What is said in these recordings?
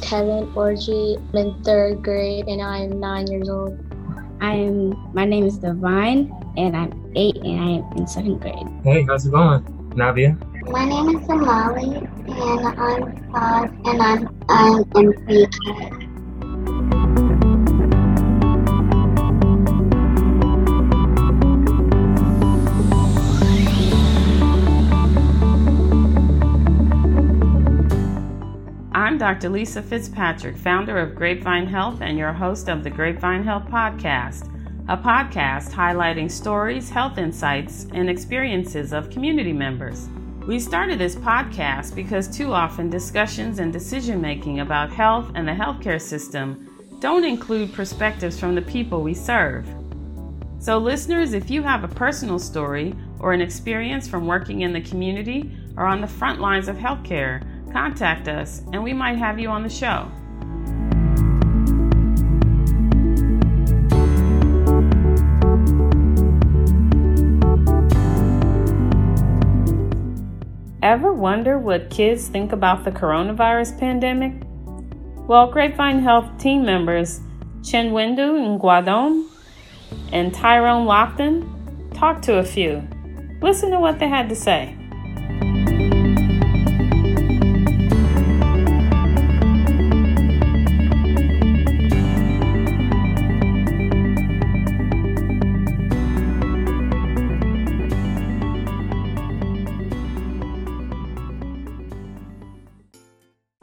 Kevin Orgy. I'm in third grade and I'm nine years old. I am. My name is Divine, and I'm eight, and I am in second grade. Hey, how's it going, Navia? My name is Amali, and I'm five, and I'm I'm in pre-K. I'm Dr. Lisa Fitzpatrick, founder of Grapevine Health and your host of the Grapevine Health Podcast, a podcast highlighting stories, health insights, and experiences of community members. We started this podcast because too often discussions and decision making about health and the healthcare system don't include perspectives from the people we serve. So, listeners, if you have a personal story or an experience from working in the community or on the front lines of healthcare, contact us and we might have you on the show. Ever wonder what kids think about the coronavirus pandemic? Well, Grapevine Health team members Chinwendu Ngwadom and Tyrone Lofton talked to a few. Listen to what they had to say.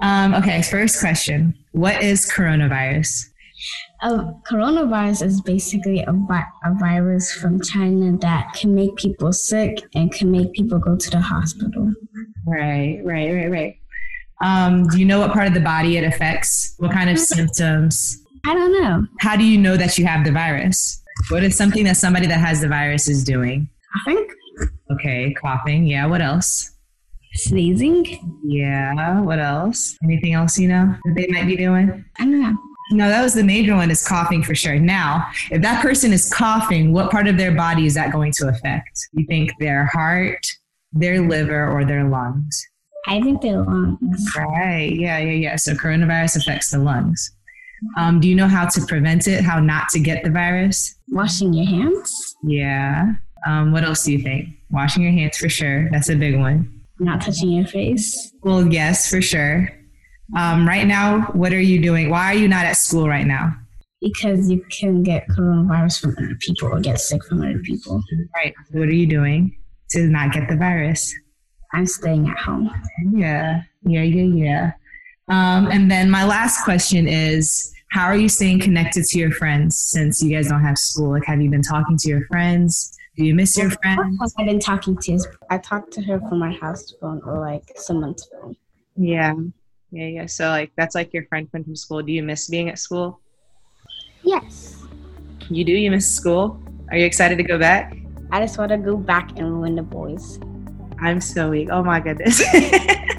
Um, okay, first question. What is coronavirus? A coronavirus is basically a, vi- a virus from China that can make people sick and can make people go to the hospital. Right, right, right, right. Um, do you know what part of the body it affects? What kind of symptoms? I don't know. How do you know that you have the virus? What is something that somebody that has the virus is doing? Think Okay, coughing. Yeah, what else? Sneezing. Yeah, what else? Anything else you know that they might be doing? I don't know. No, that was the major one is coughing for sure. Now, if that person is coughing, what part of their body is that going to affect? You think their heart, their liver, or their lungs? I think their lungs. Right. Yeah, yeah, yeah. So coronavirus affects the lungs. Um, do you know how to prevent it? How not to get the virus? Washing your hands. Yeah. Um, what else do you think? Washing your hands for sure. That's a big one. Not touching your face. Well, yes, for sure. Um, right now, what are you doing? Why are you not at school right now? Because you can get coronavirus from other people or get sick from other people. Right. What are you doing to not get the virus? I'm staying at home. Yeah, yeah, yeah, yeah. Um, and then my last question is how are you staying connected to your friends since you guys don't have school? Like, have you been talking to your friends? Do you miss your friends? I've been talking to. I talked to her from my house phone or like someone's phone. Yeah, yeah, yeah. So, like, that's like your friend from school. Do you miss being at school? Yes. You do? You miss school? Are you excited to go back? I just want to go back and ruin the boys. I'm so weak. Oh my goodness.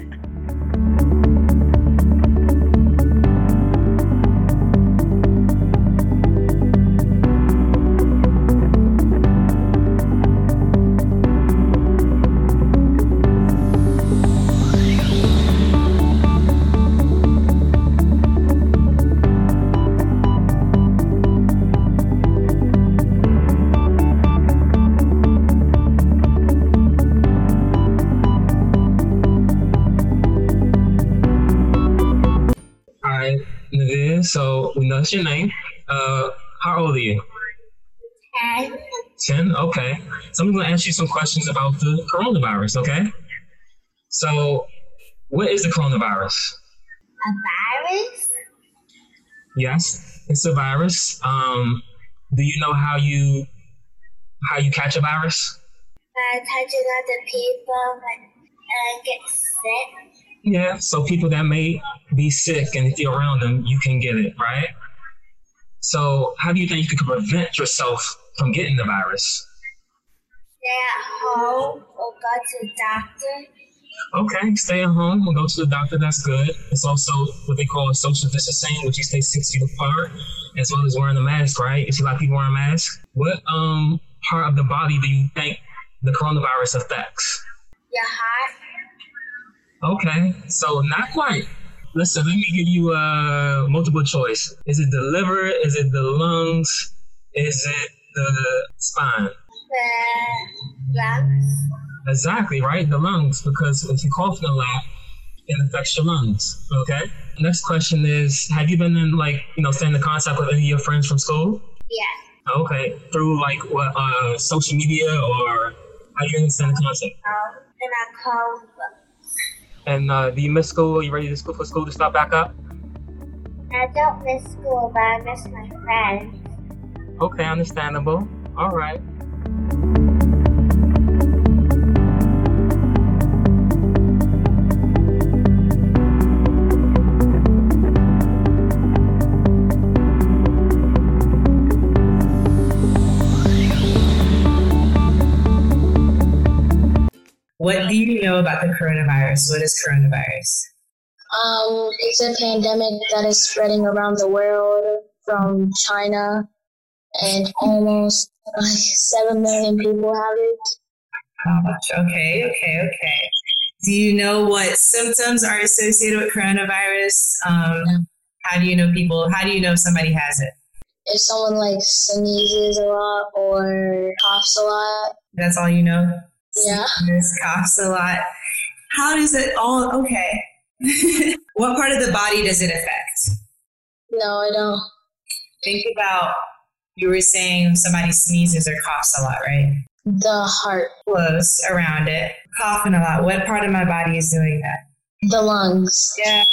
So we know that's your name. Uh, how old are you? And 10? Okay. So I'm going to ask you some questions about the coronavirus, okay? So, what is the coronavirus? a virus? Yes, it's a virus. Um, do you know how you how you catch a virus? By touching other people and get sick. Yeah, so people that may be sick and if you're around them, you can get it, right? So, how do you think you could prevent yourself from getting the virus? Stay at home or go to the doctor. Okay, stay at home and go to the doctor. That's good. It's also what they call social distancing, which you stay six feet apart, as well as wearing a mask. Right? If you see a lot of people wearing masks. What um part of the body do you think the coronavirus affects? Your heart. Okay, so not quite. Listen, let me give you a uh, multiple choice. Is it the liver? Is it the lungs? Is it the spine? The lungs. Exactly, right? The lungs, because if you cough in a lot, it affects your lungs. Okay. Next question is: Have you been in like you know staying in contact with any of your friends from school? Yeah. Okay, through like what uh, social media or how you in contact? Um, and I call. And uh, do you miss school? Are you ready to school for school to start back up? I don't miss school, but I miss my friends. Okay, understandable. All right. What do you know about the coronavirus? What is coronavirus? Um, it's a pandemic that is spreading around the world from China, and almost like seven million people have it. Gosh, okay, okay, okay. Do you know what symptoms are associated with coronavirus? Um, how do you know people? How do you know somebody has it? If someone like sneezes a lot or coughs a lot, That's all you know. Yeah. Sneezes, coughs a lot. How does it all? Okay. what part of the body does it affect? No, I don't. Think about. You were saying somebody sneezes or coughs a lot, right? The heart, Close around it, coughing a lot. What part of my body is doing that? the lungs. Yeah.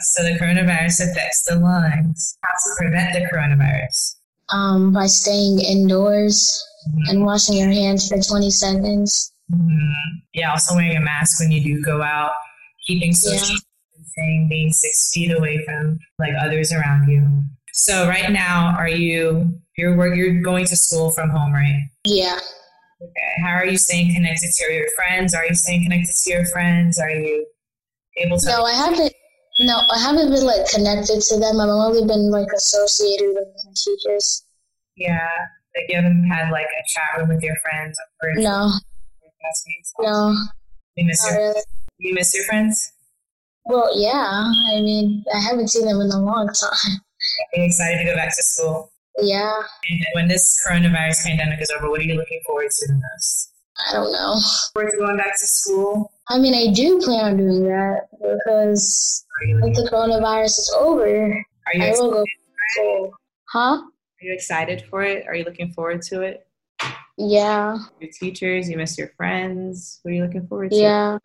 So the coronavirus affects the lungs. How to prevent the coronavirus? Um, by staying indoors and washing your hands for 20 seconds. Mhm. Yeah. Also wearing a mask when you do go out. Keeping social Yeah. distancing, being six feet away from like others around you. So right now, are you you're work- you're going to school from home, right? Yeah. Okay. How are you staying connected to your friends? Are you staying connected to your friends? Are you able to? No, I haven't. No, I haven't been like connected to them. I've only been like associated with my teachers. Yeah. Like you haven't had like a chat room with your friends or No, no, You miss not your really. you miss your friends? Well, yeah. I mean, I haven't seen them in a long time. Are you excited to go back to school? Yeah, And when this coronavirus pandemic is over, what are you looking forward to the most? I don't know. To going back to school? I mean, I do plan on doing that because if the coronavirus is over, are you, I will go to school. Huh? Are you excited for it? Are you looking forward to it? Yeah, Your teachers, you miss your friends. What are you looking forward to? yeah.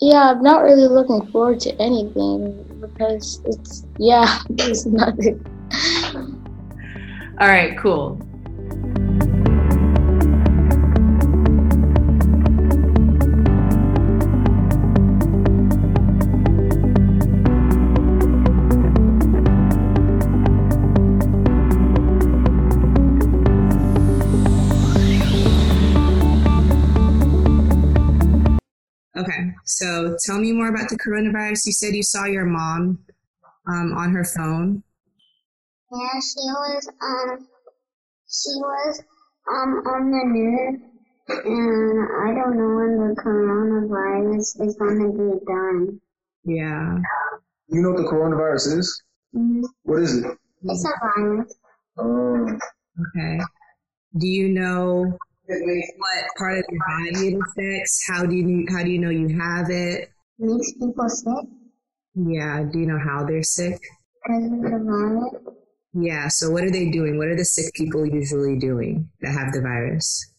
Yeah, I'm not really looking forward to anything because it's, yeah, there's nothing. All right, cool. Okay, so tell me more about the coronavirus. You said you saw your mom um, on her phone. Yeah, she was um she was um on the news and I don't know when the coronavirus is gonna be done. Yeah. You know what the coronavirus is? Mhm. What is it? It's a virus. Oh, Okay. Do you know what part of your body it affects? How do you how do you know you have it? Makes people sick Yeah. Do you know how they're sick? because of the virus. Yeah. So what are they doing? What are the sick people usually doing that have the virus?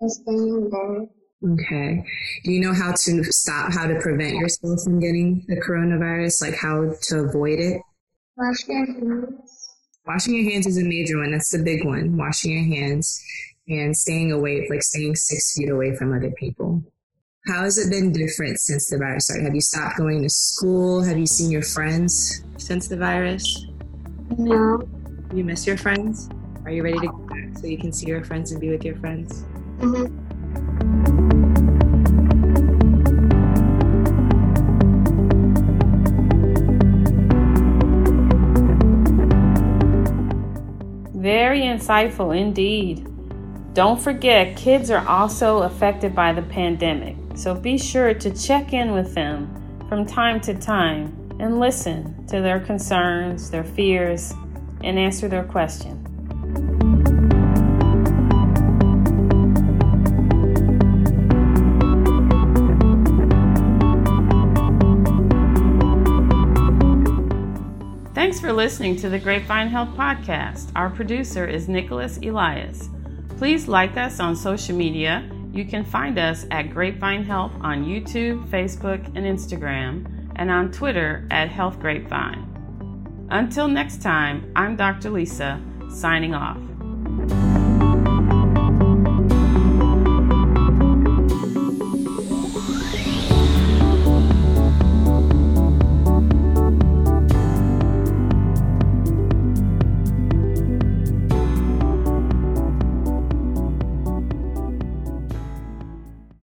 They stay in bed. Okay. Do you know how to stop, how to prevent yourself from getting the coronavirus? Like how to avoid it? Wash their hands. Washing your hands is a major one. That's the big one. Washing your hands and staying away, like staying six feet away from other people. How has it been different since the virus started? Have you stopped going to school? Have you seen your friends since the virus? No. You miss your friends? Are you ready to go back so you can see your friends and be with your friends? Mhm. Very insightful indeed. Don't forget, kids are also affected by the pandemic, so be sure to check in with them from time to time and listen to their concerns, their fears, and answer their questions. Thanks for listening to the Grapevine Health Podcast. Our producer is Nicholas Elias. Please like us on social media. You can find us at Grapevine Health on YouTube, Facebook, and Instagram, and on Twitter at Health Grapevine. Until next time, I'm Dr. Lisa, signing off.